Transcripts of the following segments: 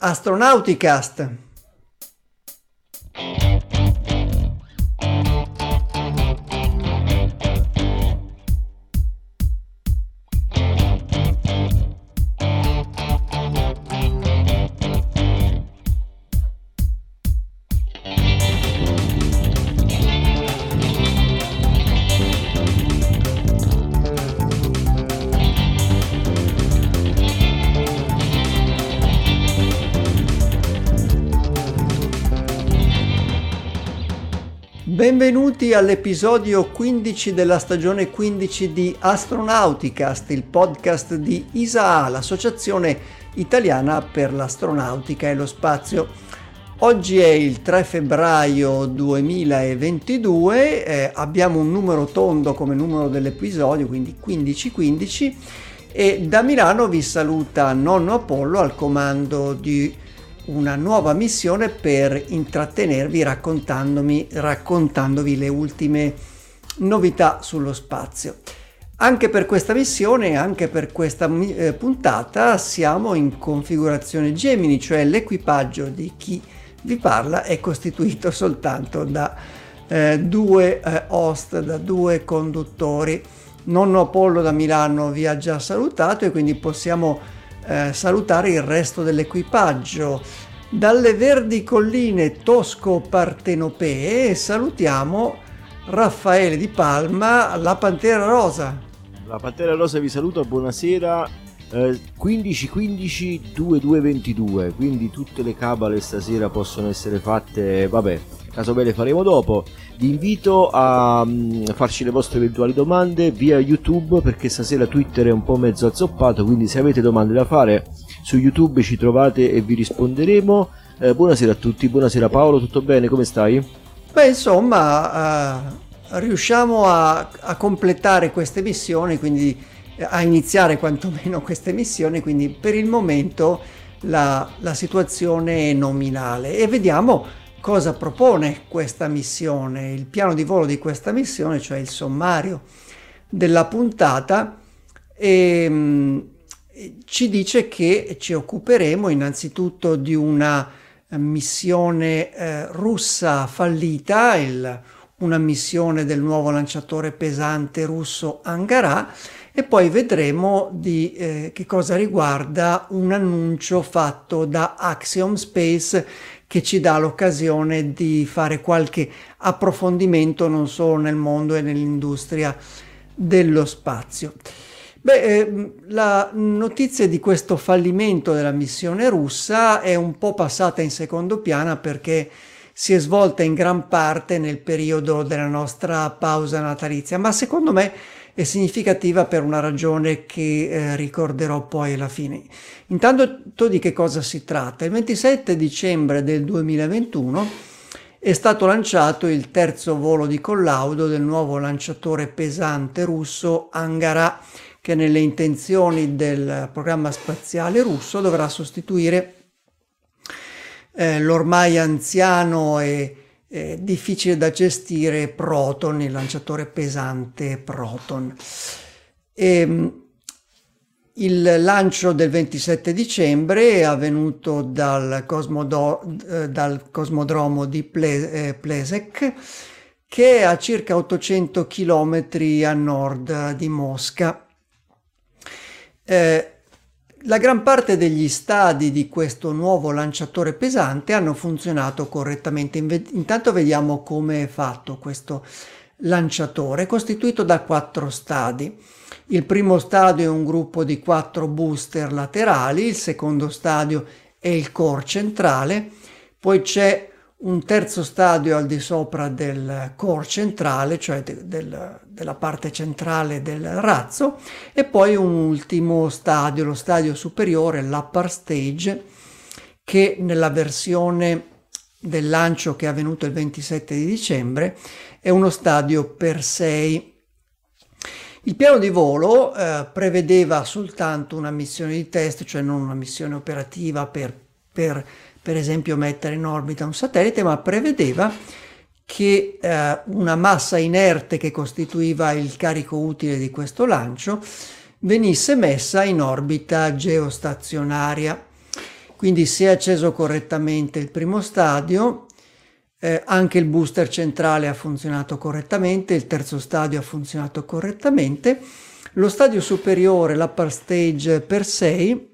Astronauticast. All'episodio 15 della stagione 15 di Astronauticast, il podcast di ISAA, l'associazione italiana per l'astronautica e lo spazio. Oggi è il 3 febbraio 2022, eh, abbiamo un numero tondo come numero dell'episodio, quindi 1515 e da Milano vi saluta Nonno Apollo al comando di una nuova missione per intrattenervi raccontandomi, raccontandovi le ultime novità sullo spazio. Anche per questa missione, anche per questa eh, puntata, siamo in configurazione Gemini, cioè l'equipaggio di chi vi parla è costituito soltanto da eh, due eh, host, da due conduttori. Nonno Apollo da Milano vi ha già salutato e quindi possiamo eh, salutare il resto dell'equipaggio. Dalle verdi colline tosco-partenopee salutiamo Raffaele Di Palma, la Pantera Rosa. La Pantera Rosa vi saluta, buonasera. Eh, 15 2222, quindi tutte le cabale stasera possono essere fatte, vabbè, caso bene faremo dopo. Vi invito a um, farci le vostre eventuali domande via YouTube perché stasera Twitter è un po' mezzo azzoppato, quindi se avete domande da fare su YouTube ci trovate e vi risponderemo. Eh, buonasera a tutti, buonasera Paolo, tutto bene? Come stai? Beh, insomma, uh, riusciamo a, a, completare queste missioni, quindi eh, a iniziare quantomeno queste missioni, quindi per il momento la, la situazione è nominale e vediamo cosa propone questa missione, il piano di volo di questa missione, cioè il sommario della puntata e mm, ci dice che ci occuperemo innanzitutto di una missione eh, russa fallita, il, una missione del nuovo lanciatore pesante russo Angara e poi vedremo di eh, che cosa riguarda un annuncio fatto da Axiom Space che ci dà l'occasione di fare qualche approfondimento non solo nel mondo e nell'industria dello spazio. Beh, eh, la notizia di questo fallimento della missione russa è un po' passata in secondo piano perché si è svolta in gran parte nel periodo della nostra pausa natalizia, ma secondo me è significativa per una ragione che eh, ricorderò poi alla fine. Intanto di che cosa si tratta? Il 27 dicembre del 2021 è stato lanciato il terzo volo di collaudo del nuovo lanciatore pesante russo Angara che nelle intenzioni del programma spaziale russo dovrà sostituire eh, l'ormai anziano e eh, difficile da gestire Proton, il lanciatore pesante Proton. E, ehm, il lancio del 27 dicembre è avvenuto dal, cosmodo, eh, dal cosmodromo di Ple, eh, Plesek, che è a circa 800 km a nord di Mosca. Eh, la gran parte degli stadi di questo nuovo lanciatore pesante hanno funzionato correttamente. Intanto vediamo come è fatto questo lanciatore, costituito da quattro stadi. Il primo stadio è un gruppo di quattro booster laterali, il secondo stadio è il core centrale, poi c'è un terzo stadio al di sopra del core centrale, cioè de, del, della parte centrale del razzo, e poi un ultimo stadio, lo stadio superiore, l'upper stage, che nella versione del lancio che è avvenuto il 27 di dicembre è uno stadio per 6. Il piano di volo eh, prevedeva soltanto una missione di test, cioè non una missione operativa per, per per esempio mettere in orbita un satellite, ma prevedeva che eh, una massa inerte che costituiva il carico utile di questo lancio venisse messa in orbita geostazionaria. quindi si è acceso correttamente il primo stadio, eh, anche il booster centrale ha funzionato correttamente, il terzo stadio ha funzionato correttamente, lo stadio superiore, l'upper stage per 6,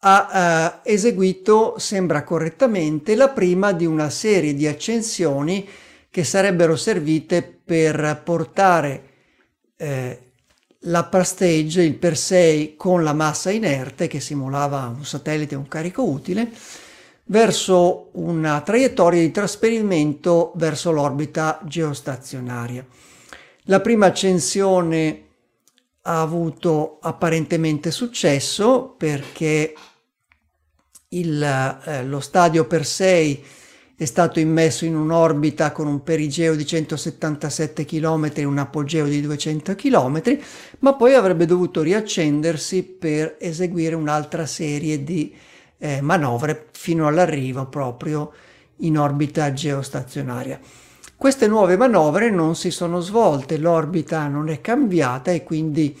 ha eh, eseguito, sembra correttamente, la prima di una serie di accensioni che sarebbero servite per portare eh, l'upper stage, il per 6 con la massa inerte che simulava un satellite, un carico utile, verso una traiettoria di trasferimento verso l'orbita geostazionaria. La prima accensione ha avuto apparentemente successo perché il, eh, lo stadio per 6 è stato immesso in un'orbita con un perigeo di 177 km e un apogeo di 200 km, ma poi avrebbe dovuto riaccendersi per eseguire un'altra serie di eh, manovre fino all'arrivo proprio in orbita geostazionaria. Queste nuove manovre non si sono svolte, l'orbita non è cambiata e quindi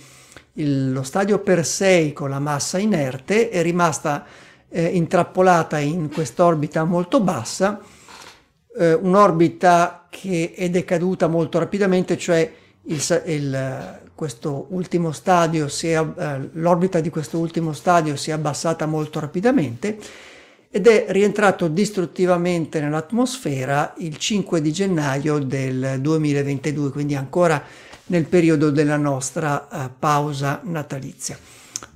il, lo stadio per 6 con la massa inerte è rimasta eh, intrappolata in quest'orbita molto bassa, eh, un'orbita che è decaduta molto rapidamente, cioè il, il, questo ultimo stadio eh, l'orbita di questo ultimo stadio si è abbassata molto rapidamente ed è rientrato distruttivamente nell'atmosfera il 5 di gennaio del 2022, quindi ancora nel periodo della nostra uh, pausa natalizia.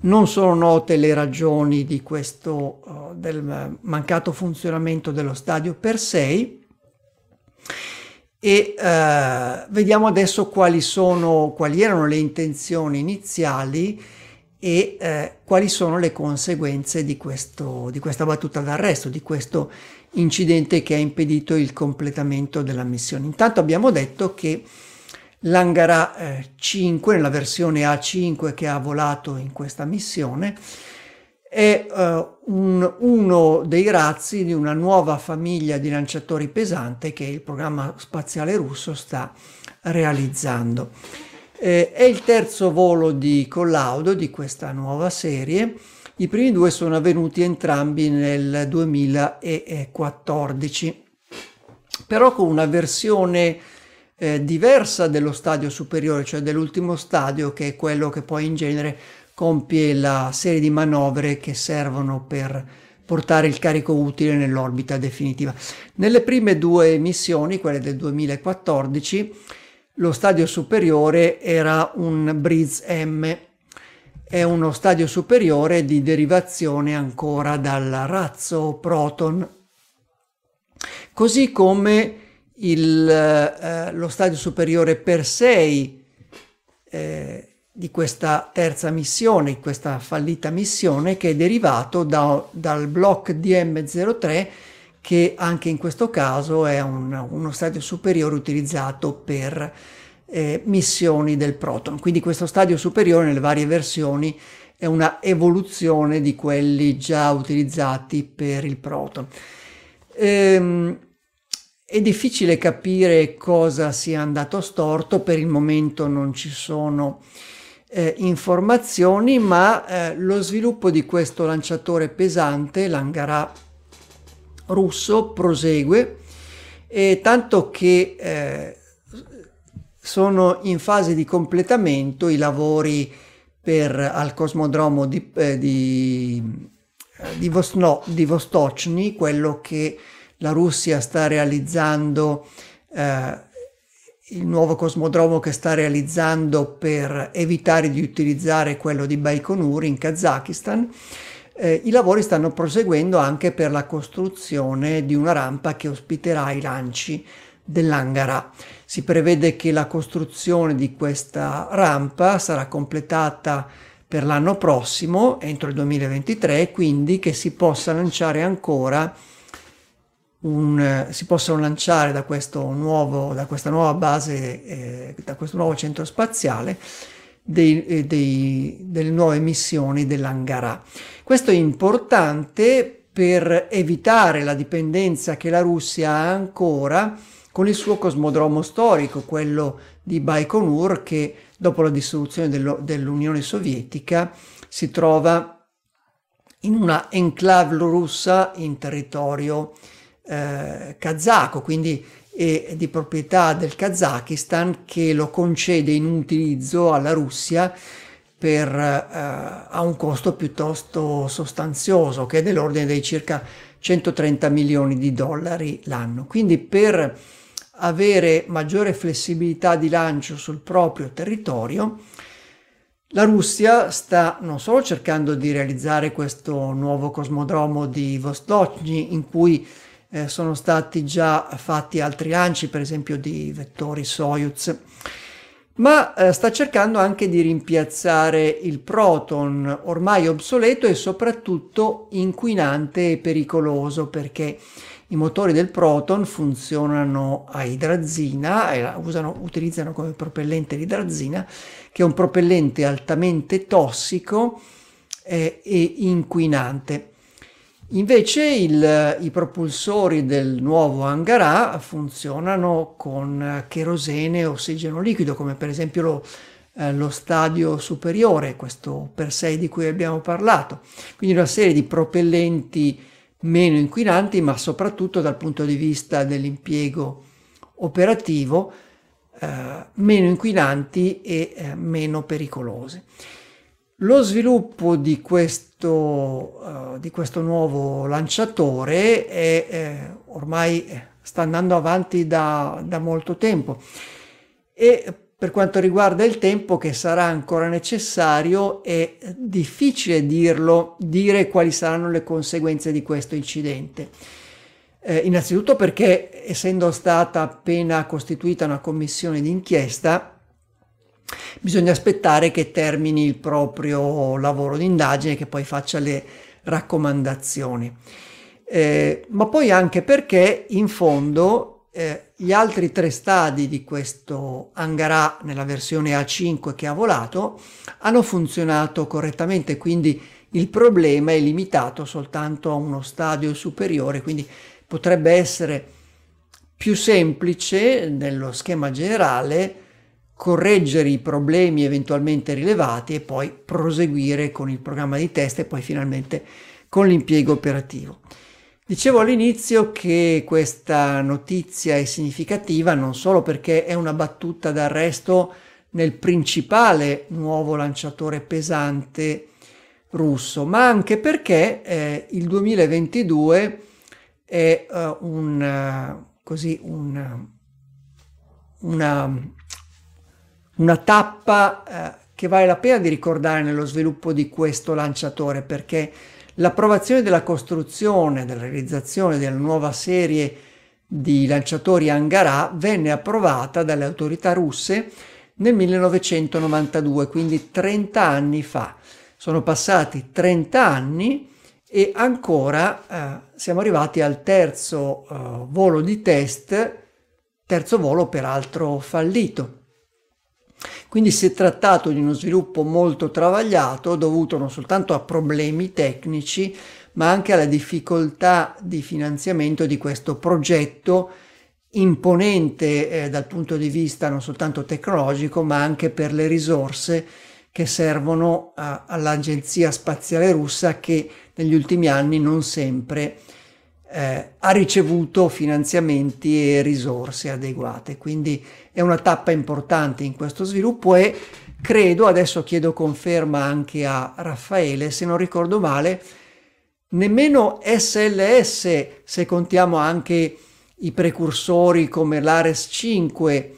Non sono note le ragioni di questo uh, del mancato funzionamento dello stadio per sé e uh, vediamo adesso quali, sono, quali erano le intenzioni iniziali e eh, quali sono le conseguenze di, questo, di questa battuta d'arresto, di questo incidente che ha impedito il completamento della missione. Intanto abbiamo detto che L'Angara eh, 5, nella versione A5 che ha volato in questa missione, è eh, un, uno dei razzi di una nuova famiglia di lanciatori pesante che il programma spaziale russo sta realizzando. Eh, è il terzo volo di collaudo di questa nuova serie. I primi due sono avvenuti entrambi nel 2014, però con una versione eh, diversa dello stadio superiore, cioè dell'ultimo stadio che è quello che poi in genere compie la serie di manovre che servono per portare il carico utile nell'orbita definitiva. Nelle prime due missioni, quelle del 2014, lo stadio superiore era un Breeze M, è uno stadio superiore di derivazione ancora dal razzo Proton, così come il, eh, lo stadio superiore per 6 eh, di questa terza missione, questa fallita missione che è derivato da, dal block DM03 che anche in questo caso è un, uno stadio superiore utilizzato per eh, missioni del Proton. Quindi questo stadio superiore nelle varie versioni è una evoluzione di quelli già utilizzati per il Proton. Ehm, è difficile capire cosa sia andato storto, per il momento non ci sono eh, informazioni, ma eh, lo sviluppo di questo lanciatore pesante, l'Angara russo, prosegue, e tanto che eh, sono in fase di completamento i lavori per, al cosmodromo di, eh, di, eh, di, Vosno, di Vostochny, quello che la Russia sta realizzando, eh, il nuovo cosmodromo che sta realizzando per evitare di utilizzare quello di Baikonur in Kazakistan. Eh, I lavori stanno proseguendo anche per la costruzione di una rampa che ospiterà i lanci dell'Angara. Si prevede che la costruzione di questa rampa sarà completata per l'anno prossimo, entro il 2023, quindi che si possa lanciare ancora un, si possono lanciare da, nuovo, da, questa nuova base, eh, da questo nuovo centro spaziale, dei, eh, dei, delle nuove missioni dell'Angara. Questo è importante per evitare la dipendenza che la Russia ha ancora con il suo cosmodromo storico, quello di Baikonur, che dopo la dissoluzione dell'Unione Sovietica si trova in una enclave russa in territorio eh, kazako, quindi è di proprietà del Kazakistan che lo concede in utilizzo alla Russia per, eh, a un costo piuttosto sostanzioso, che è dell'ordine dei circa 130 milioni di dollari l'anno. Quindi per avere maggiore flessibilità di lancio sul proprio territorio, la Russia sta non solo cercando di realizzare questo nuovo cosmodromo di Vostokny in cui eh, sono stati già fatti altri lanci, per esempio di vettori Soyuz, ma eh, sta cercando anche di rimpiazzare il Proton, ormai obsoleto e soprattutto inquinante e pericoloso perché i motori del Proton funzionano a idrazina, e usano, utilizzano come propellente l'idrazina, che è un propellente altamente tossico eh, e inquinante. Invece il, i propulsori del nuovo Angara funzionano con cherosene e ossigeno liquido, come per esempio lo, eh, lo stadio superiore, questo per 6 di cui abbiamo parlato. Quindi una serie di propellenti meno inquinanti, ma soprattutto dal punto di vista dell'impiego operativo, eh, meno inquinanti e eh, meno pericolosi. Lo sviluppo di questo, uh, di questo nuovo lanciatore è, eh, ormai sta andando avanti da, da molto tempo e per quanto riguarda il tempo che sarà ancora necessario è difficile dirlo, dire quali saranno le conseguenze di questo incidente. Eh, innanzitutto perché essendo stata appena costituita una commissione d'inchiesta, bisogna aspettare che termini il proprio lavoro di indagine, che poi faccia le raccomandazioni. Eh, ma poi anche perché in fondo eh, gli altri tre stadi di questo Angara nella versione A5 che ha volato hanno funzionato correttamente, quindi il problema è limitato soltanto a uno stadio superiore, quindi potrebbe essere più semplice nello schema generale correggere i problemi eventualmente rilevati e poi proseguire con il programma di test e poi finalmente con l'impiego operativo. Dicevo all'inizio che questa notizia è significativa non solo perché è una battuta d'arresto nel principale nuovo lanciatore pesante russo, ma anche perché eh, il 2022 è uh, un, uh, così, un, una una tappa eh, che vale la pena di ricordare nello sviluppo di questo lanciatore perché l'approvazione della costruzione, della realizzazione della nuova serie di lanciatori Angara venne approvata dalle autorità russe nel 1992, quindi 30 anni fa. Sono passati 30 anni e ancora eh, siamo arrivati al terzo eh, volo di test, terzo volo peraltro fallito. Quindi si è trattato di uno sviluppo molto travagliato dovuto non soltanto a problemi tecnici, ma anche alla difficoltà di finanziamento di questo progetto imponente eh, dal punto di vista non soltanto tecnologico, ma anche per le risorse che servono a, all'Agenzia Spaziale Russa che negli ultimi anni non sempre eh, ha ricevuto finanziamenti e risorse adeguate. Quindi è una tappa importante in questo sviluppo e credo, adesso chiedo conferma anche a Raffaele, se non ricordo male, nemmeno SLS, se contiamo anche i precursori come l'Ares 5, eh,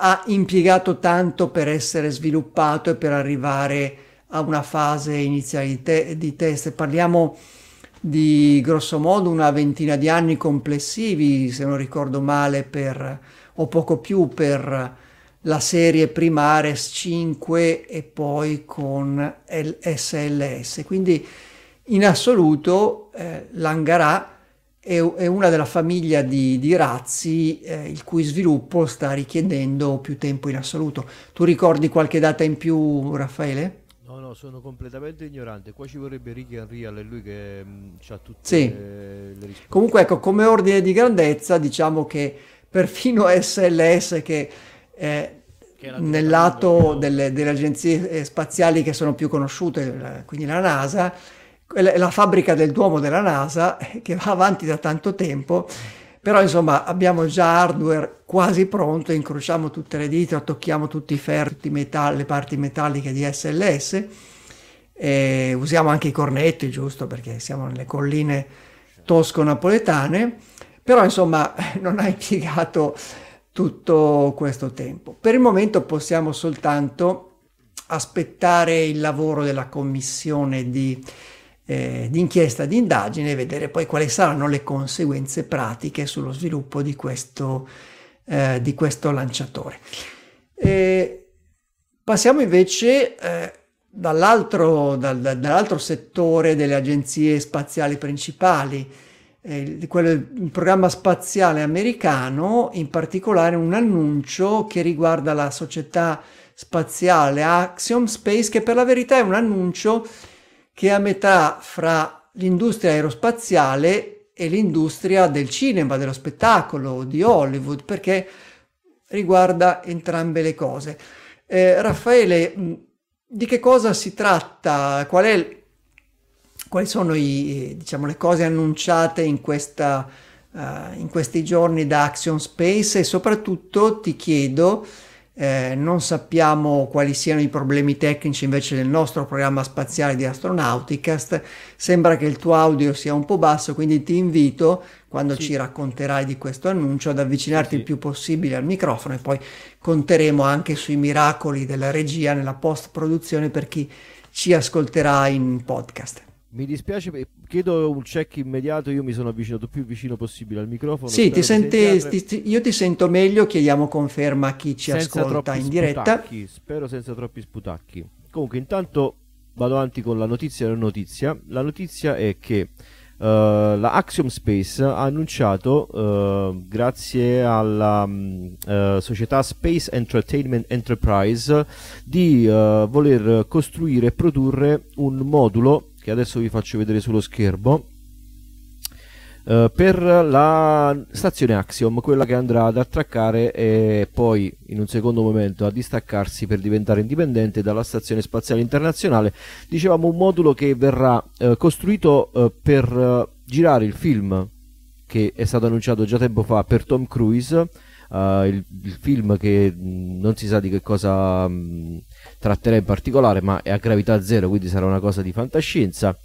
ha impiegato tanto per essere sviluppato e per arrivare a una fase iniziale di, te- di test. Parliamo di grosso modo una ventina di anni complessivi, se non ricordo male, per, o poco più per la serie prima Ares 5 e poi con SLS. Quindi in assoluto eh, l'Angarà è, è, una della famiglia di, di razzi eh, il cui sviluppo sta richiedendo più tempo in assoluto. Tu ricordi qualche data in più, Raffaele? No, sono completamente ignorante. Qua ci vorrebbe Ricky Unreal, è lui che ha mm, tutte sì. le, le risposte. Comunque, ecco, come ordine di grandezza, diciamo che perfino SLS, che è nel lato delle, delle, agenzie spaziali che sono più conosciute, quindi la NASA, la fabbrica del Duomo della NASA che va avanti da tanto tempo, però insomma abbiamo già hardware quasi pronto, incrociamo tutte le dita, tocchiamo tutti i ferri, tutti i le parti metalliche di SLS, e usiamo anche i cornetti, giusto, perché siamo nelle colline tosco-napoletane, però insomma non ha impiegato tutto questo tempo. Per il momento possiamo soltanto aspettare il lavoro della commissione di, eh, di inchiesta di indagine e vedere poi quali saranno le conseguenze pratiche sullo sviluppo di questo, eh, di questo lanciatore. E passiamo invece eh, dall'altro, dal, dall'altro settore delle agenzie spaziali principali, eh, quello, il programma spaziale americano, in particolare un annuncio che riguarda la società spaziale Axiom Space, che per la verità è un annuncio che è a metà fra l'industria aerospaziale e l'industria del cinema, dello spettacolo, di Hollywood, perché riguarda entrambe le cose. Eh, Raffaele, di che cosa si tratta? Qual è, quali sono i, diciamo, le cose annunciate in, questa, uh, in questi giorni da Axiom Space e soprattutto ti chiedo eh, non sappiamo quali siano i problemi tecnici invece del nostro programma spaziale di Astronauticast. Sembra che il tuo audio sia un po' basso, quindi ti invito, quando sì. ci racconterai di questo annuncio, ad avvicinarti sì. il più possibile al microfono e poi conteremo anche sui miracoli della regia nella post-produzione per chi ci ascolterà in podcast. Mi dispiace, chiedo un check immediato, io mi sono avvicinato più vicino possibile al microfono. Sì, ti senti, ti, io ti sento meglio, chiediamo conferma a chi ci senza ascolta in diretta. Spero senza troppi sputacchi. Comunque intanto vado avanti con la notizia e la notizia. La notizia è che uh, la Axiom Space ha annunciato, uh, grazie alla uh, società Space Entertainment Enterprise, di voler costruire e produrre un modulo che adesso vi faccio vedere sullo schermo Uh, per la stazione Axiom, quella che andrà ad attraccare e poi in un secondo momento a distaccarsi per diventare indipendente dalla stazione spaziale internazionale. Dicevamo un modulo che verrà uh, costruito uh, per girare il film che è stato annunciato già tempo fa per Tom Cruise, il, il, film che mh, mm, non si sa di che cosa mh, mm, tratterà in particolare, ma è a gravità zero, quindi sarà una cosa di fantascienza.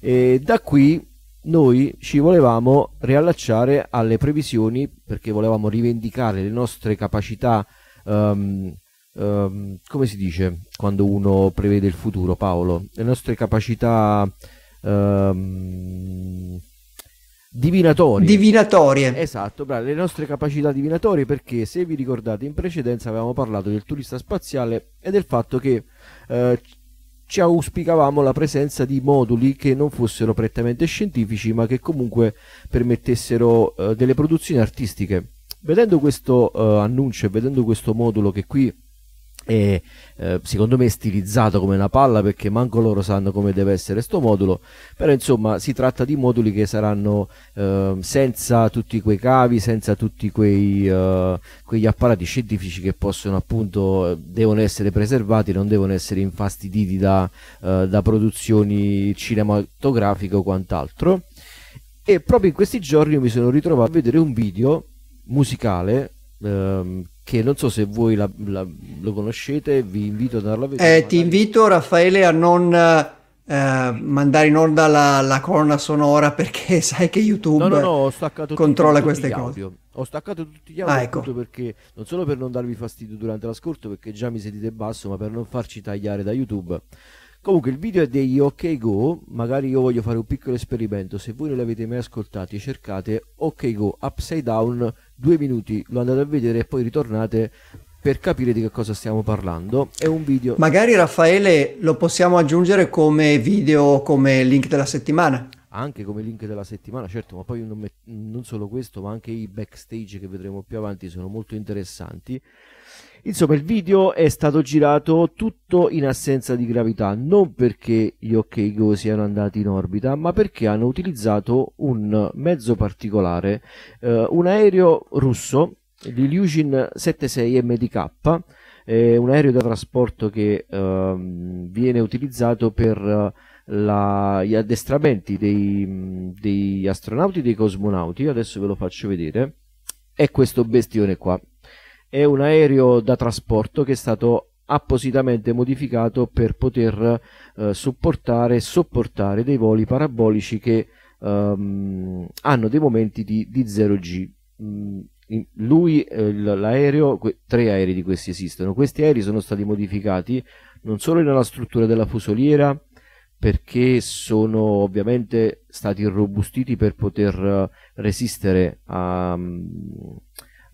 E da qui noi ci volevamo riallacciare alle previsioni perché volevamo rivendicare le nostre capacità. Um, um, come si dice quando uno prevede il futuro, Paolo? Le nostre capacità. Um, divinatorie. Divinatorie. Esatto, bravo, le nostre capacità divinatorie perché se vi ricordate in precedenza avevamo parlato del turista spaziale e del fatto che eh, ci auspicavamo la presenza di moduli che non fossero prettamente scientifici ma che comunque permettessero eh, delle produzioni artistiche. Vedendo questo eh, annuncio e vedendo questo modulo che qui è eh, secondo me stilizzato come una palla perché manco loro sanno come deve essere sto modulo però insomma si tratta di moduli che saranno eh, senza tutti quei cavi senza tutti quei, uh, quegli apparati scientifici che possono appunto devono essere preservati non devono essere infastiditi da, uh, da produzioni cinematografiche o quant'altro. E proprio in questi giorni mi sono ritrovato a vedere un video musicale ehm, che non so se voi la, la, lo conoscete, vi invito ad andarlo a vedere. Eh, ti invito Raffaele a non eh, mandare in onda la, la, colonna sonora perché sai che YouTube no, no, no, controlla queste cose. Ho staccato tutti gli audio ah, ecco. perché non solo per non darvi fastidio durante l'ascolto perché già mi sentite basso, ma per non farci tagliare da YouTube. Comunque il video è degli OK Go, magari io voglio fare un piccolo esperimento, se voi non l'avete mai ascoltati cercate OK Go Upside Down due minuti, lo andate a vedere e poi ritornate per capire di che cosa stiamo parlando. È un video. Magari Raffaele lo possiamo aggiungere come video, come link della settimana. Anche come link della settimana, certo, ma poi non, met- non solo questo, ma anche i backstage che vedremo più avanti sono molto interessanti. Insomma, il video è stato girato tutto in assenza di gravità, non perché gli OK Go siano andati in orbita, ma perché hanno utilizzato un mezzo particolare, eh, un aereo russo, l'Ilyushin 76 MDK, eh, un aereo da trasporto che eh, viene utilizzato per la, gli addestramenti dei, degli astronauti e dei cosmonauti, adesso ve lo faccio vedere, è questo bestione qua. È un aereo da trasporto che è stato appositamente modificato per poter eh, supportare e sopportare dei voli parabolici che um, hanno dei momenti di, di 0G. Mm, lui, eh, l'aereo, tre aerei di questi esistono. Questi aerei sono stati modificati non solo nella struttura della fusoliera, perché sono ovviamente stati irrobustiti per poter uh, resistere a, um,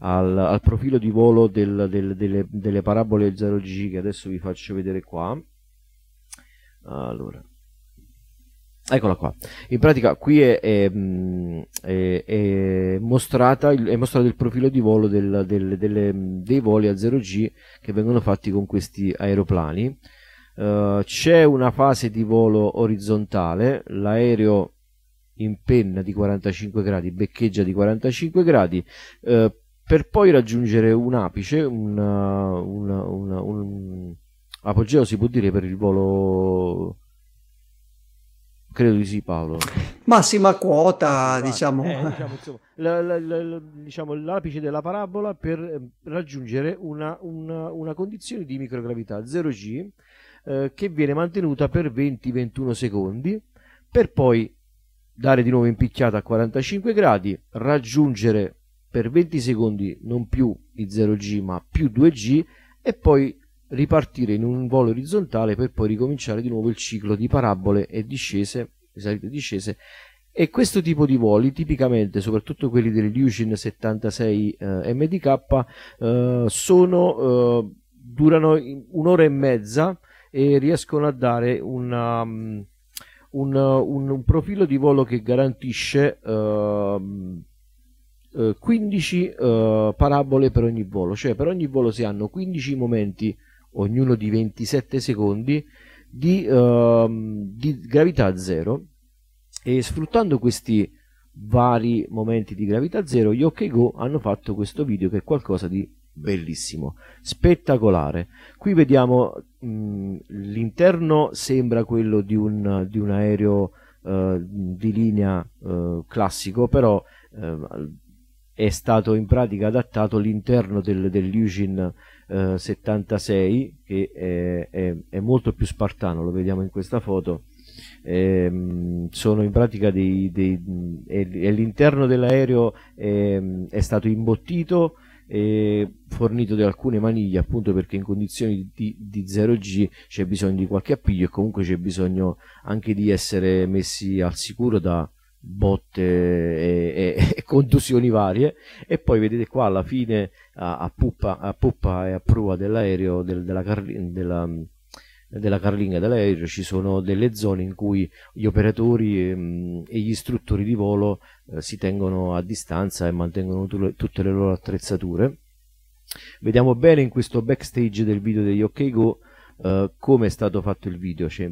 al, al, profilo di volo del, del, delle, delle, parabole 0G che adesso vi faccio vedere qua. Allora, Eccola qua. In pratica qui è, è, è, è mostrato il profilo di volo del, del, delle, dei voli a 0G che vengono fatti con questi aeroplani. Uh, c'è una fase di volo orizzontale, l'aereo in penna di 45 gradi, beccheggia di 45 gradi, uh, per poi raggiungere un apice, una, una, una, un apogeo si può dire per il volo Credo di sì, Paolo. Massima quota, diciamo. Eh, diciamo, insomma, la, la, la, diciamo, l'apice della parabola per eh, raggiungere una, una, una condizione di microgravità 0G eh, che viene mantenuta per 20-21 secondi per poi dare di nuovo impicchiata a 45 gradi, raggiungere per 20 secondi non più i 0G ma più 2G e poi ripartire in un volo orizzontale per poi ricominciare di nuovo il ciclo di parabole e discese, salite e discese. E questo tipo di voli, tipicamente, soprattutto quelli dell'Illusion 76 eh, MDK, eh, sono, eh, durano un'ora e mezza e riescono a dare una, um, un, un, un, profilo di volo che garantisce 15 uh, uh, parabole per ogni volo, cioè per ogni volo si hanno 15 momenti ognuno di 27 secondi, di, uh, di gravità zero e sfruttando questi vari momenti di gravità zero gli OK Go hanno fatto questo video che è qualcosa di bellissimo, spettacolare. Qui vediamo mh, l'interno sembra quello di un, di un aereo uh, di linea uh, classico, però uh, è stato in pratica adattato all'interno del, dell'Eugene 76 che è, è, è, molto più spartano, lo vediamo in questa foto. Ehm, sono in pratica dei, dei, dei l'interno dell'aereo è, è stato imbottito e fornito di alcune maniglie appunto perché in condizioni di, di 0G c'è bisogno di qualche appiglio e comunque c'è bisogno anche di essere messi al sicuro da, botte e, e, e, contusioni varie e poi vedete qua alla fine a, a, puppa, a poppa e a prua dell'aereo del, della, della, della carlinga dell'aereo ci sono delle zone in cui gli operatori ehm, e gli istruttori di volo eh, si tengono a distanza e mantengono tu, tutte le loro attrezzature. Vediamo bene in questo backstage del video degli OK Go eh, come è stato fatto il video. C'è,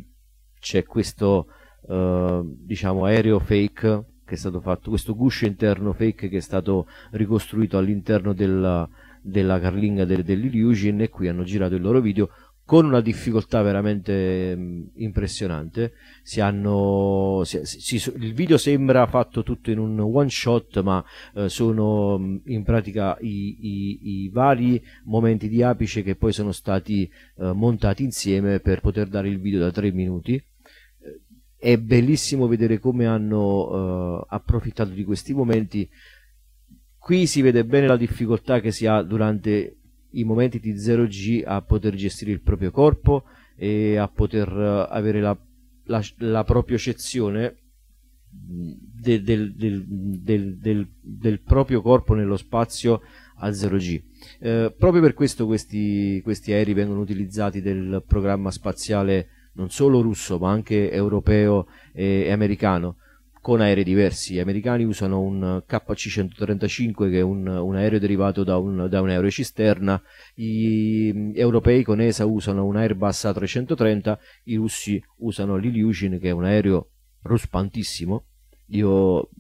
c'è questo eh, diciamo aereo fake che è stato fatto, questo guscio interno fake che è stato ricostruito all'interno della, della carlinga del, dell'Illusion e qui hanno girato il loro video con una difficoltà veramente mh, mm, impressionante. Si hanno, si, si, il video sembra fatto tutto in un one shot, ma eh, sono mh, mm, in pratica i, i, i, vari momenti di apice che poi sono stati eh, montati insieme per poter dare il video da 3 minuti è bellissimo vedere come hanno uh, approfittato di questi momenti. Qui si vede bene la difficoltà che si ha durante i momenti di 0G a poter gestire il proprio corpo e a poter uh, avere la, la, la propiocezione del, del, del, del, proprio corpo nello spazio a 0G. Eh, proprio per questo questi, questi aerei vengono utilizzati del programma spaziale non solo russo ma anche europeo e, americano con aerei diversi. Gli americani usano un KC-135 che è un, un aereo derivato da un, da un gli europei con ESA usano un Airbus A330, i russi usano l'Ilyushin che è un aereo ruspantissimo. Io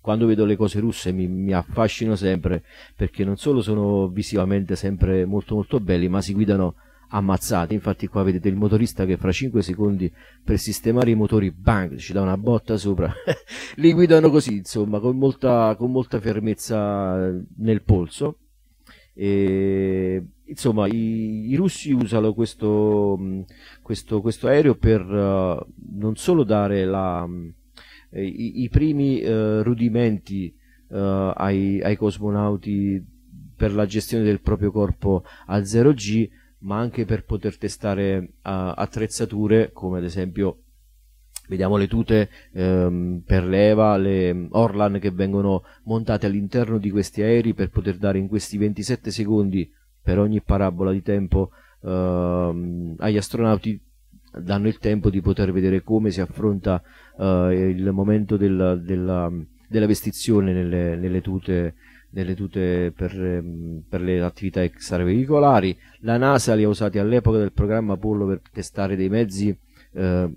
quando vedo le cose russe mi, mi affascino sempre perché non solo sono visivamente sempre molto molto belli ma si guidano ammazzati. Infatti, qua vedete il motorista che fra 5 secondi per sistemare i motori, bang, ci dà una botta sopra. Li guidano così, insomma, con molta, con molta fermezza nel polso. E, insomma, i, i, russi usano questo, questo, questo aereo per uh, non solo dare la, i, i, primi uh, rudimenti uh, ai, ai cosmonauti per la gestione del proprio corpo a 0G, ma anche per poter testare uh, attrezzature come ad esempio vediamo le tute ehm, per leva, le Orlan che vengono montate all'interno di questi aerei per poter dare in questi 27 secondi per ogni parabola di tempo ehm, agli astronauti danno il tempo di poter vedere come si affronta eh, il momento del, della, della, vestizione nelle, nelle tute delle tute per, ehm, per, le attività extraveicolari. La NASA li ha usati all'epoca del programma Apollo per testare dei mezzi eh,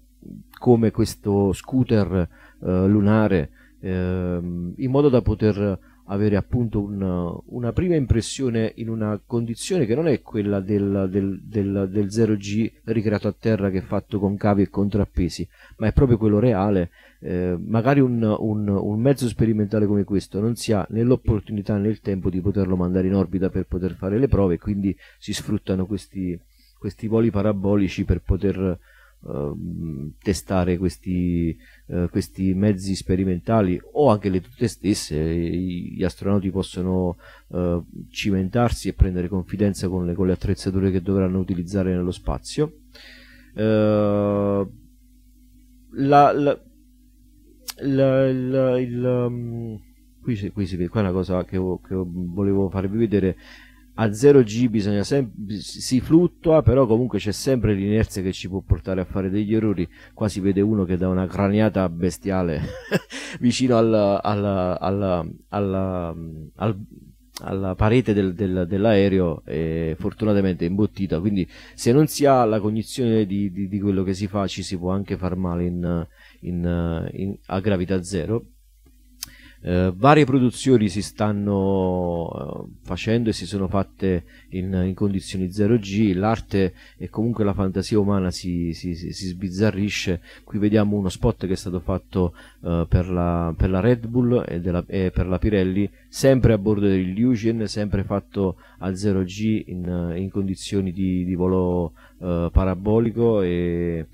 come questo scooter eh, lunare eh, in modo da poter avere appunto un, una prima impressione in una condizione che non è quella del, del, del, del 0G ricreato a terra che è fatto con cavi e contrappesi, ma è proprio quello reale. Eh, magari un, un, un, mezzo sperimentale come questo non si ha né l'opportunità né il tempo di poterlo mandare in orbita per poter fare le prove, quindi si sfruttano questi, questi voli parabolici per poter testare questi, uh, questi, mezzi sperimentali o anche le tute stesse gli astronauti possono uh, cimentarsi e prendere confidenza con le, con le, attrezzature che dovranno utilizzare nello spazio. Uh, la, la, la, il, um, qui, qui si vede qua una cosa che, che volevo farvi vedere a 0G bisogna sempre, si fluttua, però comunque c'è sempre l'inerzia che ci può portare a fare degli errori. Qua si vede uno che dà una craniata bestiale vicino al, al, al, al, alla parete del, del, dell'aereo e fortunatamente è imbottita. Quindi se non si ha la cognizione di, di, di quello che si fa ci si può anche far male in, in, in, a gravità zero eh, varie produzioni si stanno eh, facendo e si sono fatte in, in, condizioni 0G, l'arte e comunque la fantasia umana si, si, si, sbizzarrisce. Qui vediamo uno spot che è stato fatto eh, per, la, per, la, Red Bull e, della, e, per la Pirelli, sempre a bordo dell'Illusion, sempre fatto a 0G in, in condizioni di, di volo eh, parabolico e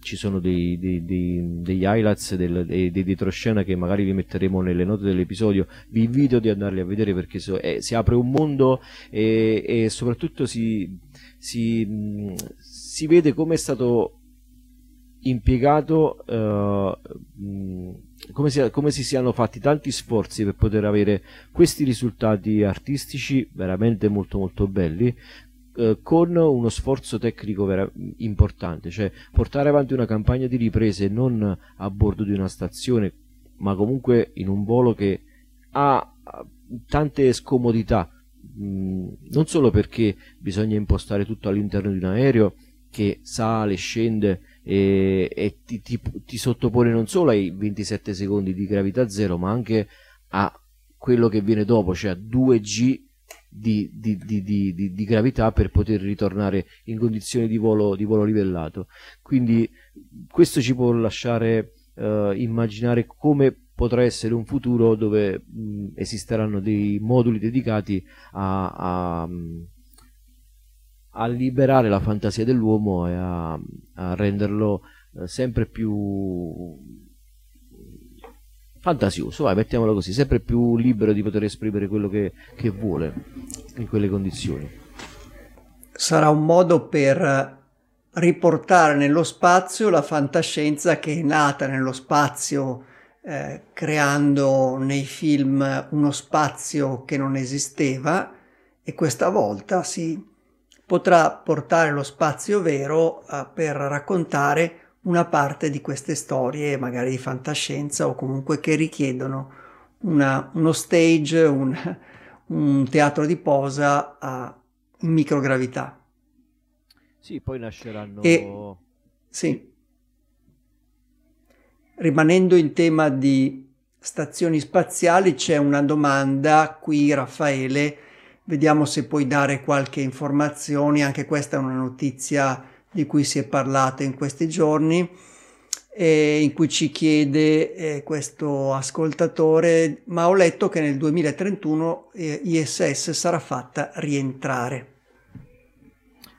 ci sono dei, dei, dei, degli highlights del, dei, dei retroscena che magari vi metteremo nelle note dell'episodio. Vi invito di andarli a vedere perché so, eh, si apre un mondo e, e soprattutto si, si, mh, si, vede come è stato impiegato uh, come, si, come si siano fatti tanti sforzi per poter avere questi risultati artistici veramente molto molto belli eh, con uno sforzo tecnico vera- importante, cioè portare avanti una campagna di riprese non a bordo di una stazione, ma comunque in un volo che ha tante scomodità, mm, non solo perché bisogna impostare tutto all'interno di un aereo che sale, scende e, e ti, ti, ti sottopone non solo ai 27 secondi di gravità zero, ma anche a quello che viene dopo, cioè a 2G di, di, di, di, gravità per poter ritornare in condizioni di volo, volo livellato. Quindi questo ci può lasciare uh, immaginare come potrà essere un futuro dove mh, esisteranno dei moduli dedicati a, a, a, liberare la fantasia dell'uomo e a, a renderlo uh, sempre più fantasioso, vai, mettiamolo così, sempre più libero di poter esprimere quello che, che vuole in quelle condizioni. Sarà un modo per riportare nello spazio la fantascienza che è nata nello spazio eh, creando nei film uno spazio che non esisteva e questa volta si potrà portare lo spazio vero eh, per raccontare una parte di queste storie, magari di fantascienza o comunque che richiedono una, uno stage, un, un, teatro di posa a, in microgravità. Sì, poi nasceranno... E, sì. Rimanendo in tema di stazioni spaziali, c'è una domanda qui, Raffaele, Vediamo se puoi dare qualche informazione, anche questa è una notizia di cui si è parlato in questi giorni, eh, in cui ci chiede eh, questo ascoltatore, ma ho letto che nel 2031 eh, ISS sarà fatta rientrare.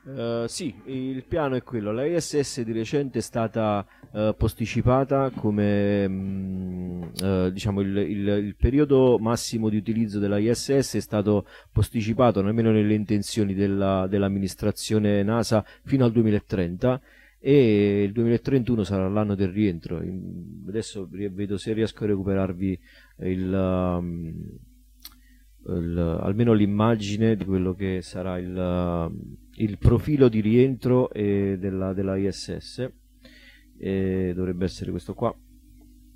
Uh, sì, il piano è quello. La ISS di recente è stata uh, posticipata come mh, uh, diciamo il, il, il, periodo massimo di utilizzo della ISS è stato posticipato almeno nelle intenzioni della, dell'amministrazione NASA fino al 2030 e il 2031 sarà l'anno del rientro. Adesso vedo se riesco a recuperarvi il, um, il, almeno l'immagine di quello che sarà il il profilo di rientro eh, della, della, ISS eh, dovrebbe essere questo qua.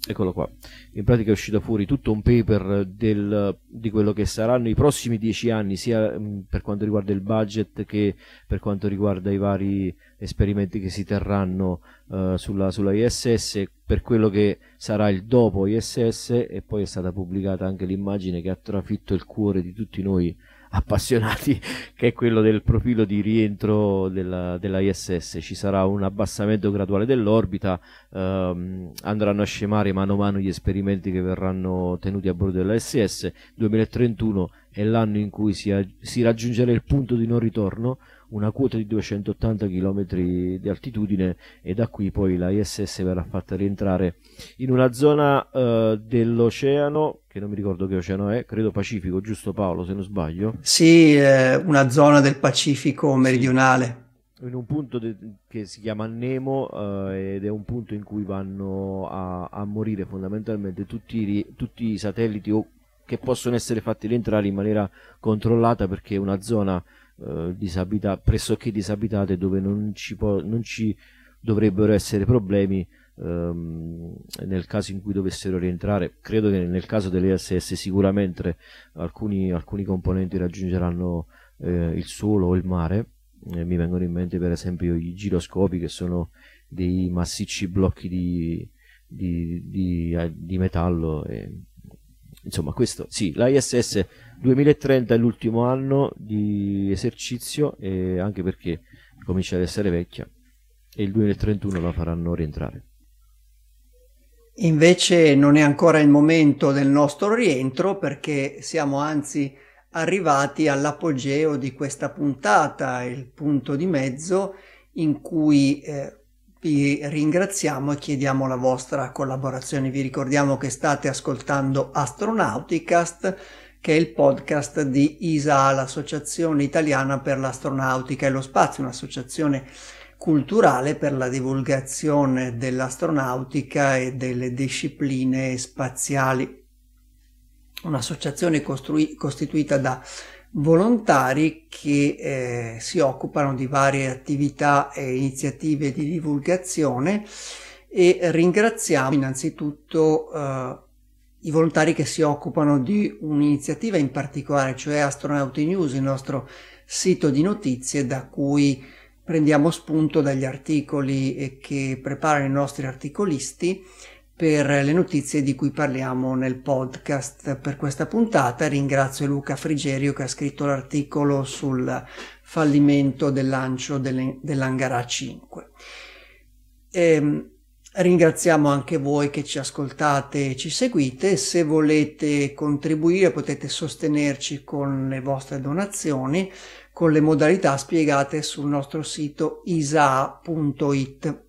Eccolo qua. In pratica è uscito fuori tutto un paper del, di quello che saranno i prossimi dieci anni sia mm, per quanto riguarda il budget che per quanto riguarda i vari esperimenti che si terranno uh, sulla, sulla ISS per quello che sarà il dopo ISS e poi è stata pubblicata anche l'immagine che ha trafitto il cuore di tutti noi appassionati che è quello del profilo di rientro della, ISS ci sarà un abbassamento graduale dell'orbita ehm, andranno a scemare mano a mano gli esperimenti che verranno tenuti a bordo della ISS 2031 è l'anno in cui si, si raggiungerà il punto di non ritorno una quota di 280 km di altitudine e da qui poi la ISS verrà fatta rientrare in una zona uh, dell'oceano che non mi ricordo che oceano è, credo Pacifico, giusto Paolo se non sbaglio? Sì, eh, una zona del Pacifico meridionale. In un punto de- che si chiama Nemo uh, ed è un punto in cui vanno a, a morire fondamentalmente tutti, i, tutti i satelliti o che possono essere fatti rientrare in maniera controllata perché è una zona eh, disabita- pressoché disabitate dove non ci, po- non ci dovrebbero essere problemi ehm, nel caso in cui dovessero rientrare. Credo che nel caso delle SS sicuramente alcuni, alcuni componenti raggiungeranno eh, il suolo o il mare. Eh, mi vengono in mente per esempio i giroscopi che sono dei massicci blocchi di, di, di, eh, di metallo. E, insomma, questo sì, la ISS 2030 è l'ultimo anno di esercizio e anche perché comincia ad essere vecchia e il 2031 la faranno rientrare. Invece non è ancora il momento del nostro rientro perché siamo anzi arrivati all'apogeo di questa puntata, il punto di mezzo in cui eh, vi ringraziamo e chiediamo la vostra collaborazione. Vi ricordiamo che state ascoltando Astronauticast che è il podcast di ISA, l'Associazione Italiana per l'Astronautica e lo Spazio, un'associazione culturale per la divulgazione dell'astronautica e delle discipline spaziali. Un'associazione costrui- costituita da volontari che eh, si occupano di varie attività e iniziative di divulgazione e ringraziamo innanzitutto eh, i volontari che si occupano di un'iniziativa in particolare, cioè Astronauti News, il nostro sito di notizie da cui prendiamo spunto dagli articoli che preparano i nostri articolisti per le notizie di cui parliamo nel podcast per questa puntata. Ringrazio Luca Frigerio che ha scritto l'articolo sul fallimento del lancio dell'Angara 5. Ehm, Ringraziamo anche voi che ci ascoltate e ci seguite. Se volete contribuire potete sostenerci con le vostre donazioni con le modalità spiegate sul nostro sito isa.it.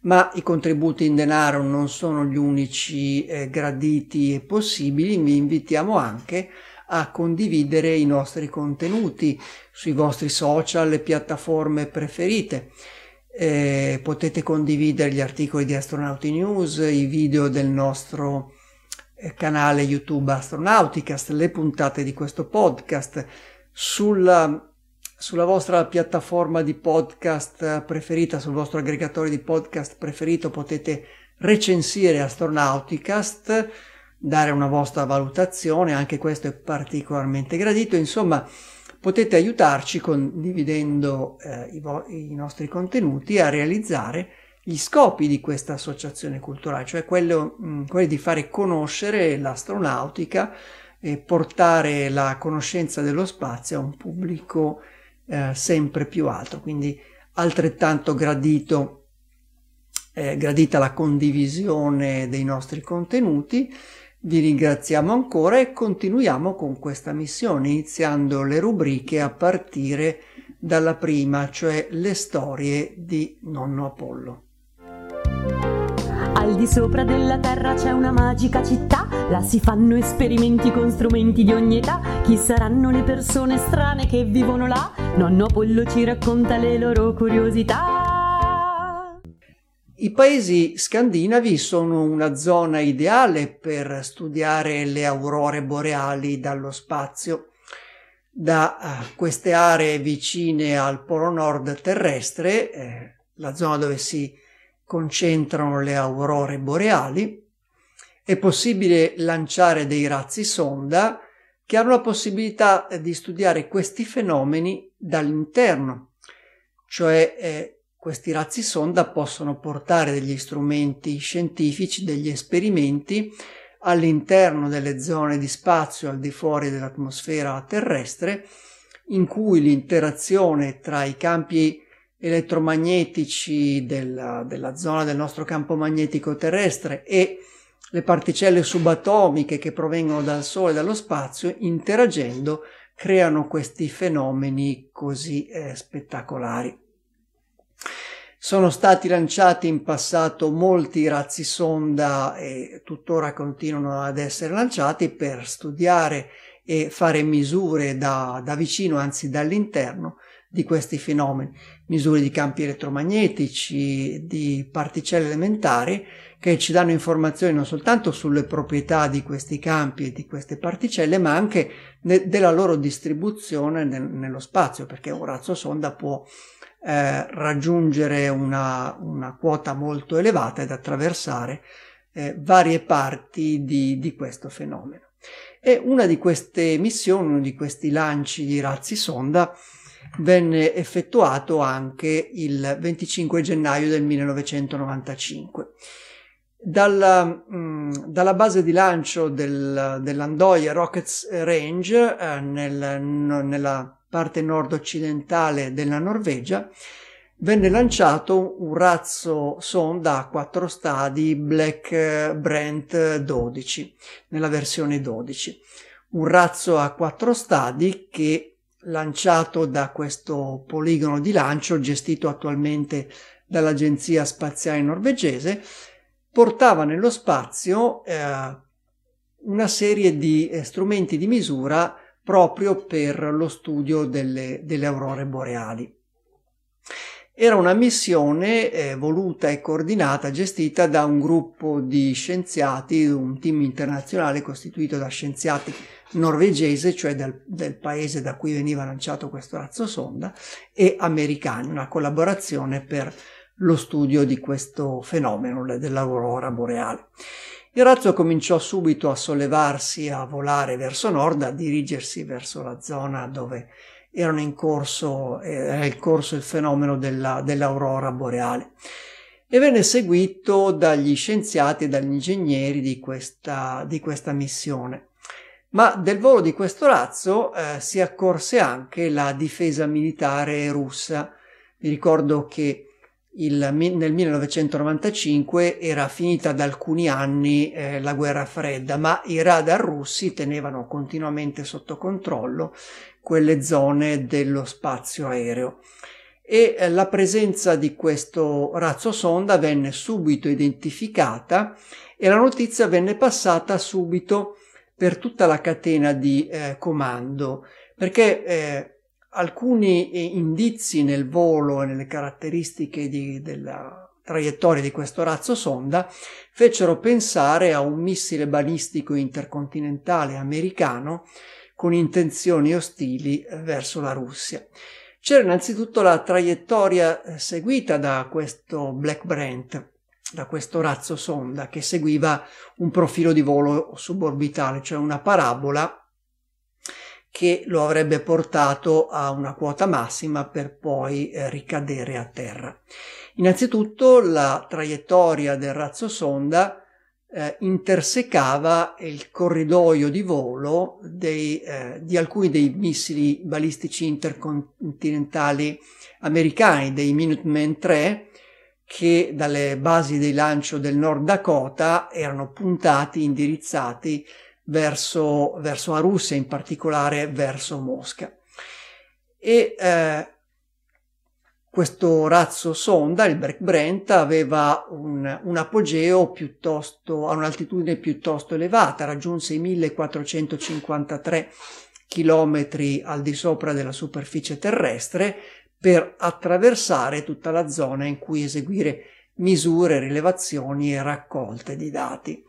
Ma i contributi in denaro non sono gli unici eh, graditi e possibili, vi invitiamo anche a condividere i nostri contenuti sui vostri social e piattaforme preferite eh, potete condividere gli articoli di Astronauti News, i video del nostro eh, canale YouTube Astronauticast, le puntate di questo podcast sulla, sulla vostra piattaforma di podcast preferita, sul vostro aggregatore di podcast preferito potete recensire Astronauticast, dare una vostra valutazione, anche questo è particolarmente gradito, insomma potete aiutarci condividendo eh, i, vo- i, nostri contenuti a realizzare gli scopi di questa associazione culturale, cioè quello, mh, quello di fare conoscere l'astronautica e portare la conoscenza dello spazio a un pubblico eh, sempre più alto. Quindi altrettanto gradito, eh, gradita la condivisione dei nostri contenuti. Vi ringraziamo ancora e continuiamo con questa missione, iniziando le rubriche a partire dalla prima, cioè le storie di nonno Apollo. Al di sopra della terra c'è una magica città, là si fanno esperimenti con strumenti di ogni età. Chi saranno le persone strane che vivono là? Nonno Apollo ci racconta le loro curiosità. I paesi scandinavi sono una zona ideale per studiare le aurore boreali dallo spazio. Da uh, queste aree vicine al polo nord terrestre, eh, la zona dove si concentrano le aurore boreali, è possibile lanciare dei razzi sonda che hanno la possibilità di studiare questi fenomeni dall'interno, cioè eh, questi razzi sonda possono portare degli strumenti scientifici, degli esperimenti all'interno delle zone di spazio al di fuori dell'atmosfera terrestre, in cui l'interazione tra i campi elettromagnetici della, della zona del nostro campo magnetico terrestre e le particelle subatomiche che provengono dal Sole e dallo spazio, interagendo, creano questi fenomeni così eh, spettacolari. Sono stati lanciati in passato molti razzi sonda e tuttora continuano ad essere lanciati per studiare e fare misure da, da vicino, anzi dall'interno, di questi fenomeni, misure di campi elettromagnetici, di particelle elementari che ci danno informazioni non soltanto sulle proprietà di questi campi e di queste particelle, ma anche ne- della loro distribuzione nel- nello spazio, perché un razzo sonda può eh, raggiungere una, una, quota molto elevata ed attraversare eh, varie parti di, di questo fenomeno. E una di queste missioni, uno di questi lanci di razzi sonda, venne effettuato anche il 25 gennaio del 1995. Dalla, mh, mm, dalla base di lancio del, dell'Andoia Rockets Range eh, nel, nella parte nord-occidentale della Norvegia venne lanciato un razzo sonda a quattro stadi Black Brent 12 nella versione 12 un razzo a quattro stadi che lanciato da questo poligono di lancio gestito attualmente dall'Agenzia Spaziale Norvegese, portava nello spazio eh, una serie di eh, strumenti di misura proprio per lo studio delle, delle aurore boreali. Era una missione eh, voluta e coordinata, gestita da un gruppo di scienziati, un team internazionale costituito da scienziati norvegese, cioè del, del, paese da cui veniva lanciato questo razzo sonda, e americani, una collaborazione per lo studio di questo fenomeno dell'aurora boreale. Il razzo cominciò subito a sollevarsi, a volare verso nord, a dirigersi verso la zona dove erano in corso, era in corso il fenomeno della, dell'aurora boreale e venne seguito dagli scienziati e dagli ingegneri di questa, di questa missione. Ma del volo di questo razzo eh, si accorse anche la difesa militare russa. Vi ricordo che il, nel 1995 era finita da alcuni anni eh, la guerra fredda, ma i radar russi tenevano continuamente sotto controllo quelle zone dello spazio aereo. E eh, la presenza di questo razzo sonda venne subito identificata e la notizia venne passata subito per tutta la catena di eh, comando, perché eh, alcuni eh, indizi nel volo e nelle caratteristiche di, della traiettoria di questo razzo sonda fecero pensare a un missile balistico intercontinentale americano con intenzioni ostili eh, verso la Russia. C'era innanzitutto la traiettoria eh, seguita da questo Black Brent, da questo razzo sonda che seguiva un profilo di volo suborbitale, cioè una parabola che lo avrebbe portato a una quota massima per poi eh, ricadere a terra. Innanzitutto la traiettoria del razzo sonda eh, intersecava il corridoio di volo dei, eh, di alcuni dei missili balistici intercontinentali americani, dei Minuteman 3, che dalle basi di lancio del Nord Dakota erano puntati, indirizzati verso, verso la Russia, in particolare verso Mosca. E eh, questo razzo sonda, il Break Brent, aveva un, un, apogeo piuttosto, a un'altitudine piuttosto elevata, raggiunse i 1453 km al di sopra della superficie terrestre per attraversare tutta la zona in cui eseguire misure, rilevazioni e raccolte di dati.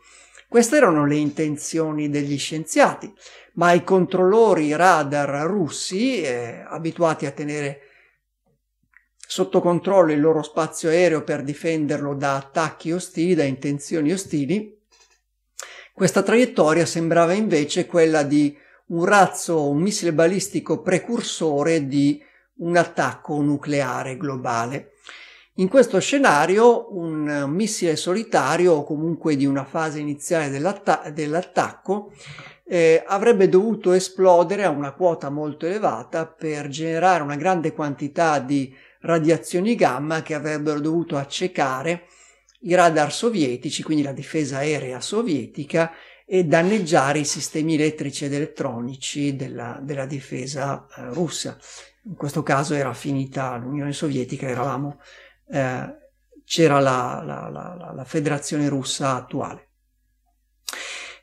Queste erano le intenzioni degli scienziati, ma i controllori radar russi, eh, abituati a tenere sotto controllo il loro spazio aereo per difenderlo da attacchi ostili, da intenzioni ostili, questa traiettoria sembrava invece quella di un razzo, un missile balistico precursore di un attacco nucleare globale. In questo scenario un missile solitario o comunque di una fase iniziale dell'atta- dell'attacco eh, avrebbe dovuto esplodere a una quota molto elevata per generare una grande quantità di radiazioni gamma che avrebbero dovuto accecare i radar sovietici, quindi la difesa aerea sovietica, e danneggiare i sistemi elettrici ed elettronici della, della difesa eh, russa. In questo caso era finita l'Unione Sovietica, eravamo, eh, c'era la, la, la, la Federazione Russa attuale.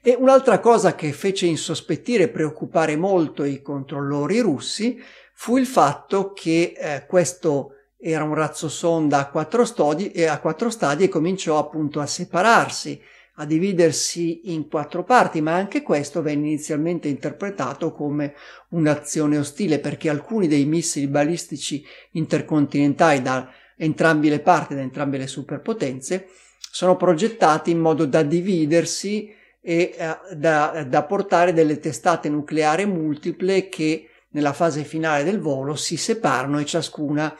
E un'altra cosa che fece insospettire e preoccupare molto i controllori russi fu il fatto che eh, questo era un razzo sonda a quattro, stadi, e a quattro stadi e cominciò appunto a separarsi, a dividersi in quattro parti, ma anche questo venne inizialmente interpretato come un'azione ostile perché alcuni dei missili balistici intercontinentali da entrambe le parti, da entrambe le superpotenze, sono progettati in modo da dividersi e eh, da, da portare delle testate nucleari multiple che nella fase finale del volo si separano e ciascuna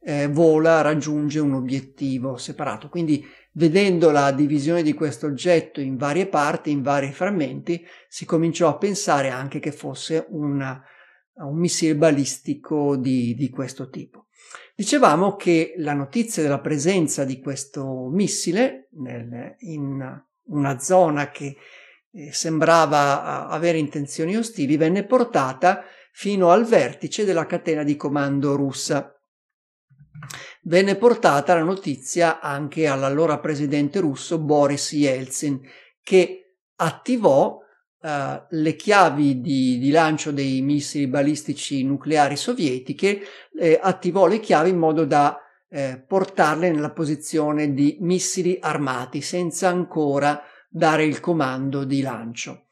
eh, vola, raggiunge un obiettivo separato. Quindi vedendo la divisione di questo oggetto in varie parti, in vari frammenti, si cominciò a pensare anche che fosse una, un missile balistico di, di questo tipo. Dicevamo che la notizia della presenza di questo missile nel, in una zona che eh, sembrava avere intenzioni ostili venne portata fino al vertice della catena di comando russa. Venne portata la notizia anche all'allora presidente russo Boris Yeltsin, che attivò uh, le chiavi di, di, lancio dei missili balistici nucleari sovietiche, eh, attivò le chiavi in modo da eh, portarle nella posizione di missili armati, senza ancora dare il comando di lancio.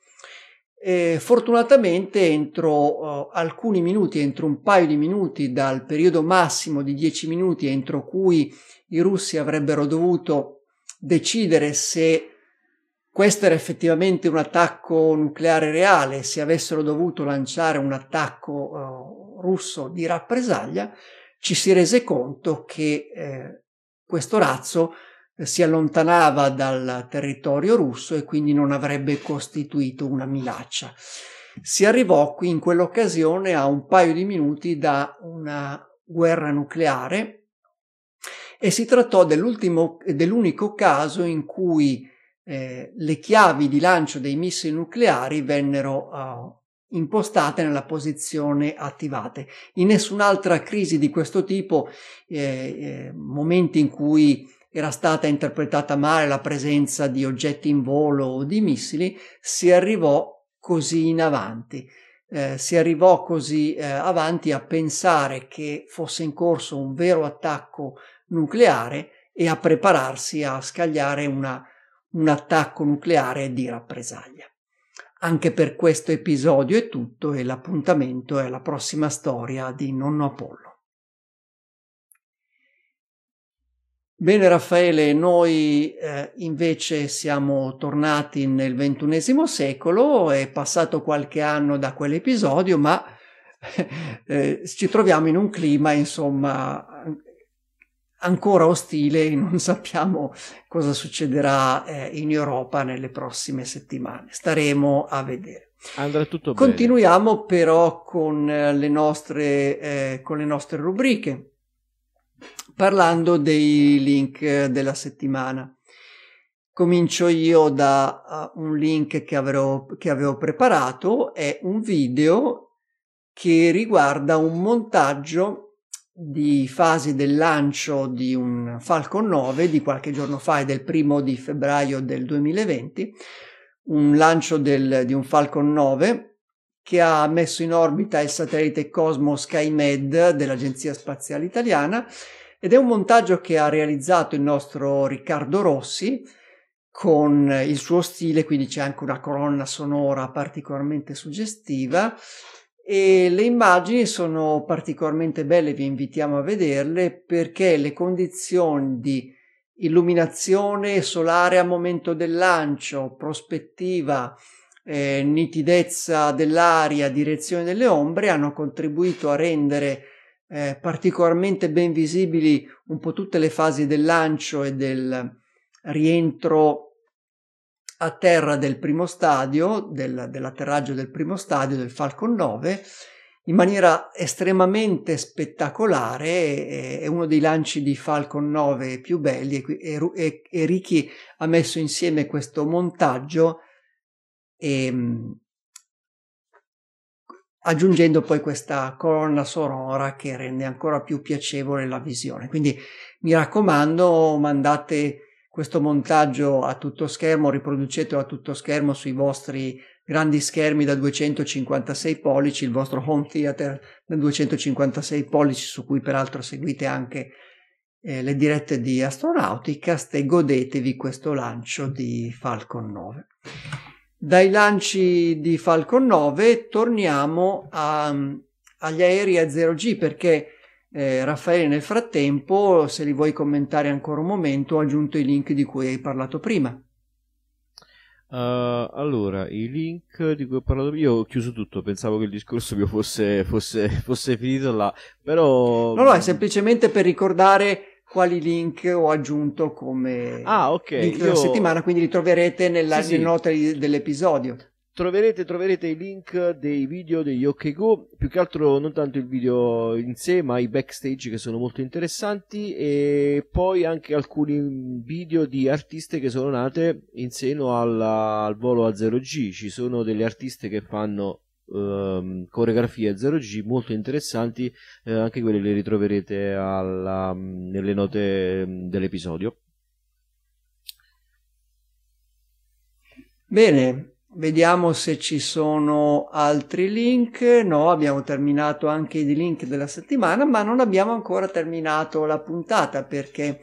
E fortunatamente entro uh, alcuni minuti, entro un paio di minuti dal periodo massimo di 10 minuti entro cui i russi avrebbero dovuto decidere se questo era effettivamente un attacco nucleare reale, se avessero dovuto lanciare un attacco uh, russo di rappresaglia, ci si rese conto che eh, questo razzo si allontanava dal territorio russo e quindi non avrebbe costituito una minaccia. Si arrivò qui in quell'occasione a un paio di minuti da una guerra nucleare e si trattò dell'unico caso in cui eh, le chiavi di lancio dei missili nucleari vennero uh, impostate nella posizione attivate. In nessun'altra crisi di questo tipo, eh, eh, momenti in cui era stata interpretata male la presenza di oggetti in volo o di missili, si arrivò così in avanti. Eh, si arrivò così eh, avanti a pensare che fosse in corso un vero attacco nucleare e a prepararsi a scagliare una, un attacco nucleare di rappresaglia. Anche per questo episodio è tutto e l'appuntamento è la prossima storia di Nonno Apollo. Bene Raffaele, noi eh, invece siamo tornati nel ventunesimo secolo, è passato qualche anno da quell'episodio, ma eh, ci troviamo in un clima insomma ancora ostile e non sappiamo cosa succederà eh, in Europa nelle prossime settimane. Staremo a vedere. Andrà tutto bene. Continuiamo però con eh, le nostre, eh, con le nostre rubriche, parlando dei link eh, della settimana. Comincio io da uh, un link che avevo, che avevo preparato, è un video che riguarda un montaggio di fasi del lancio di un Falcon 9 di qualche giorno fa, è del primo di febbraio del 2020, un lancio del, di un Falcon 9 che ha messo in orbita il satellite Cosmo SkyMed dell'Agenzia Spaziale Italiana ed è un montaggio che ha realizzato il nostro Riccardo Rossi con il suo stile, quindi c'è anche una colonna sonora particolarmente suggestiva e le immagini sono particolarmente belle, vi invitiamo a vederle perché le condizioni di illuminazione solare a momento del lancio, prospettiva, eh, nitidezza dell'aria, direzione delle ombre hanno contribuito a rendere eh, particolarmente ben visibili un po' tutte le fasi del lancio e del rientro a terra del primo stadio, del, dell'atterraggio del primo stadio del Falcon 9 in maniera estremamente spettacolare, è uno dei lanci di Falcon 9 più belli e, e, e Ricky ha messo insieme questo montaggio e, ehm, aggiungendo poi questa colonna sonora che rende ancora più piacevole la visione. Quindi mi raccomando, mandate questo montaggio a tutto schermo, riproducetelo a tutto schermo sui vostri grandi schermi da 256 pollici, il vostro home theater da 256 pollici su cui peraltro seguite anche eh, le dirette di Astronauticast e godetevi questo lancio di Falcon 9. Dai lanci di Falcon 9 torniamo a, agli aerei a 0G perché eh, Raffaele nel frattempo, se li vuoi commentare ancora un momento, ho aggiunto i link di cui hai parlato prima. Uh, allora, i link di cui ho parlato io ho chiuso tutto, pensavo che il discorso mio fosse, fosse, fosse finito là, però... No, no, è semplicemente per ricordare quali link ho aggiunto come ah, okay. link della io... settimana, quindi li troverete nella, sì, sì. nota dell'episodio troverete, troverete i link dei video degli OK Go, più che altro non tanto il video in sé, ma i backstage che sono molto interessanti e poi anche alcuni video di artiste che sono nate in seno alla, al volo a 0G. Ci sono delle artiste che fanno Uh, coreografie a 0G molto interessanti, uh, anche quelle le ritroverete alla, nelle note dell'episodio. Bene, Vediamo se ci sono altri link. No, abbiamo terminato anche i link della settimana, ma non abbiamo ancora terminato la puntata perché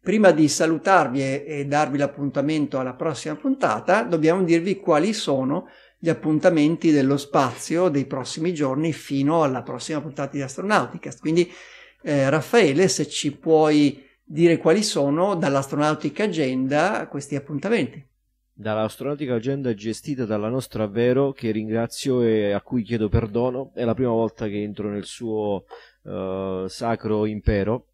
prima di salutarvi e, e darvi l'appuntamento alla prossima puntata, dobbiamo dirvi quali sono gli appuntamenti dello spazio dei prossimi giorni fino alla prossima puntata di Astronauticast. Quindi, eh, Raffaele, se ci puoi dire quali sono dall'Astronautica Agenda questi appuntamenti dall'astronautica agenda gestita dalla nostra Vero che ringrazio e a cui chiedo perdono è la prima volta che entro nel suo uh, sacro impero.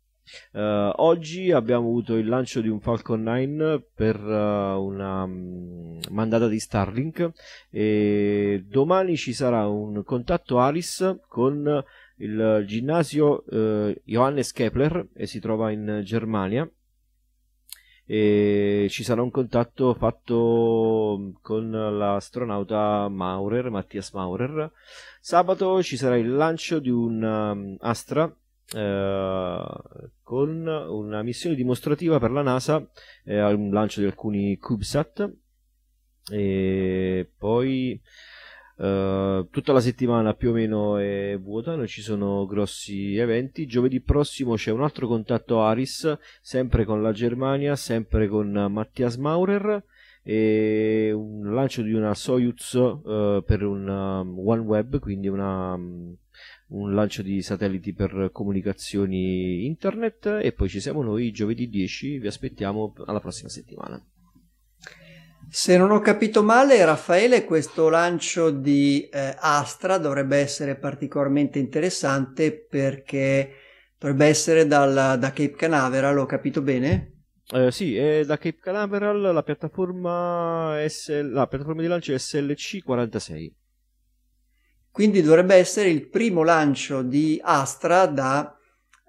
Uh, oggi abbiamo avuto il lancio di un Falcon 9 per uh, una um, mandata di Starlink e domani ci sarà un contatto Alice con il ginnasio Johannes Kepler e si trova in Germania e ci sarà un contatto fatto con l'astronauta Maurer, Mattias Maurer. Sabato ci sarà il lancio di un um, Astra eh, con una missione dimostrativa per la NASA, eh, un lancio di alcuni CubeSat e Uh, tutta la settimana più o meno è vuota, non ci sono grossi eventi. Giovedì prossimo c'è un altro contatto Aris, sempre con la Germania, sempre con Mattias Maurer e un lancio di una Soyuz uh, per un um, OneWeb, quindi una, um, un lancio di satelliti per comunicazioni internet e poi ci siamo noi giovedì 10, vi aspettiamo alla prossima settimana. Se non ho capito male, Raffaele, questo lancio di eh, Astra dovrebbe essere particolarmente interessante perché Dovrebbe essere dal, da Cape Canaveral, ho capito bene? Eh, sì, è da Cape Canaveral la piattaforma, SL, la piattaforma di lancio è SLC 46. Quindi dovrebbe essere il primo lancio di Astra da,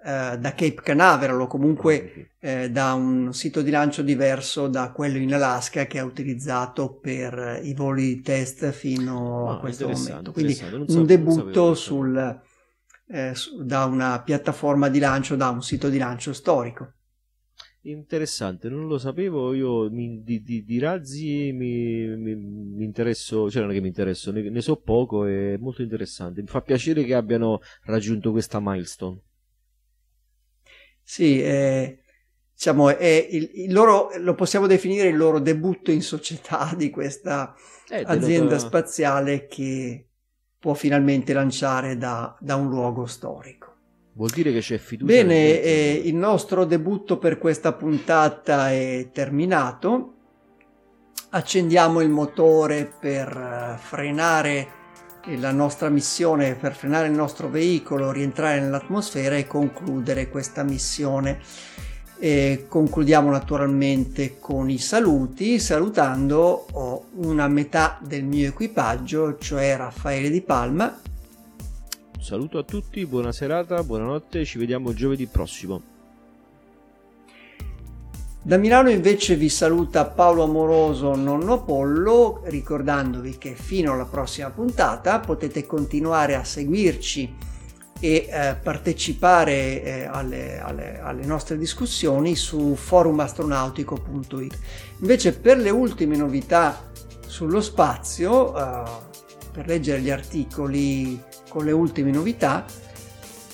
eh, da Cape Canaveral o comunque eh, da un sito di lancio diverso da quello in Alaska che ha utilizzato per i voli di test fino Ah, a questo momento. Quindi non un debutto sul, eh, su- da una piattaforma di lancio, da un sito di lancio storico. Interessante, non lo sapevo, io mi- di, di- di razzi mi, mi- mi interesso, cioè non è che mi interesso, ne, ne so poco, è molto interessante. Mi fa piacere che abbiano raggiunto questa milestone. Sì, eh, diciamo, è il, il loro, lo possiamo definire il loro debutto in società di questa Eh, azienda denota- spaziale che può finalmente lanciare da, da un luogo storico. Vuol dire che c'è fiducia. Bene, eh, il nostro debutto per questa puntata è terminato. Accendiamo il motore per eh, frenare la nostra missione, per frenare il nostro veicolo, rientrare nell'atmosfera e concludere questa missione. E concludiamo naturalmente con i saluti, salutando una metà del mio equipaggio, cioè Raffaele Di Palma. Un saluto a tutti, buona serata, buonanotte, ci vediamo giovedì prossimo. Da Milano invece vi saluta Paolo Amoroso Nonno Pollo, ricordandovi che fino alla prossima puntata potete continuare a seguirci e eh, partecipare eh, alle, alle- alle nostre discussioni su forumastronautico.it. Invece per le ultime novità sullo spazio, eh, per leggere gli articoli con le ultime novità,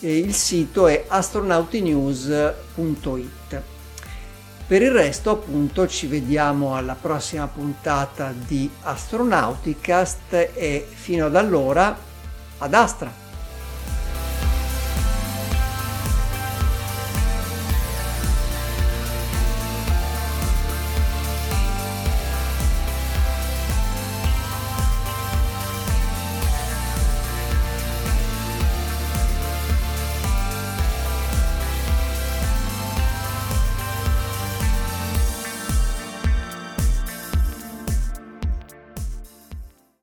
eh, il sito è astronautinews.it. Per il resto, appunto, ci vediamo alla prossima puntata di Astronauticast e fino ad allora ad Astra!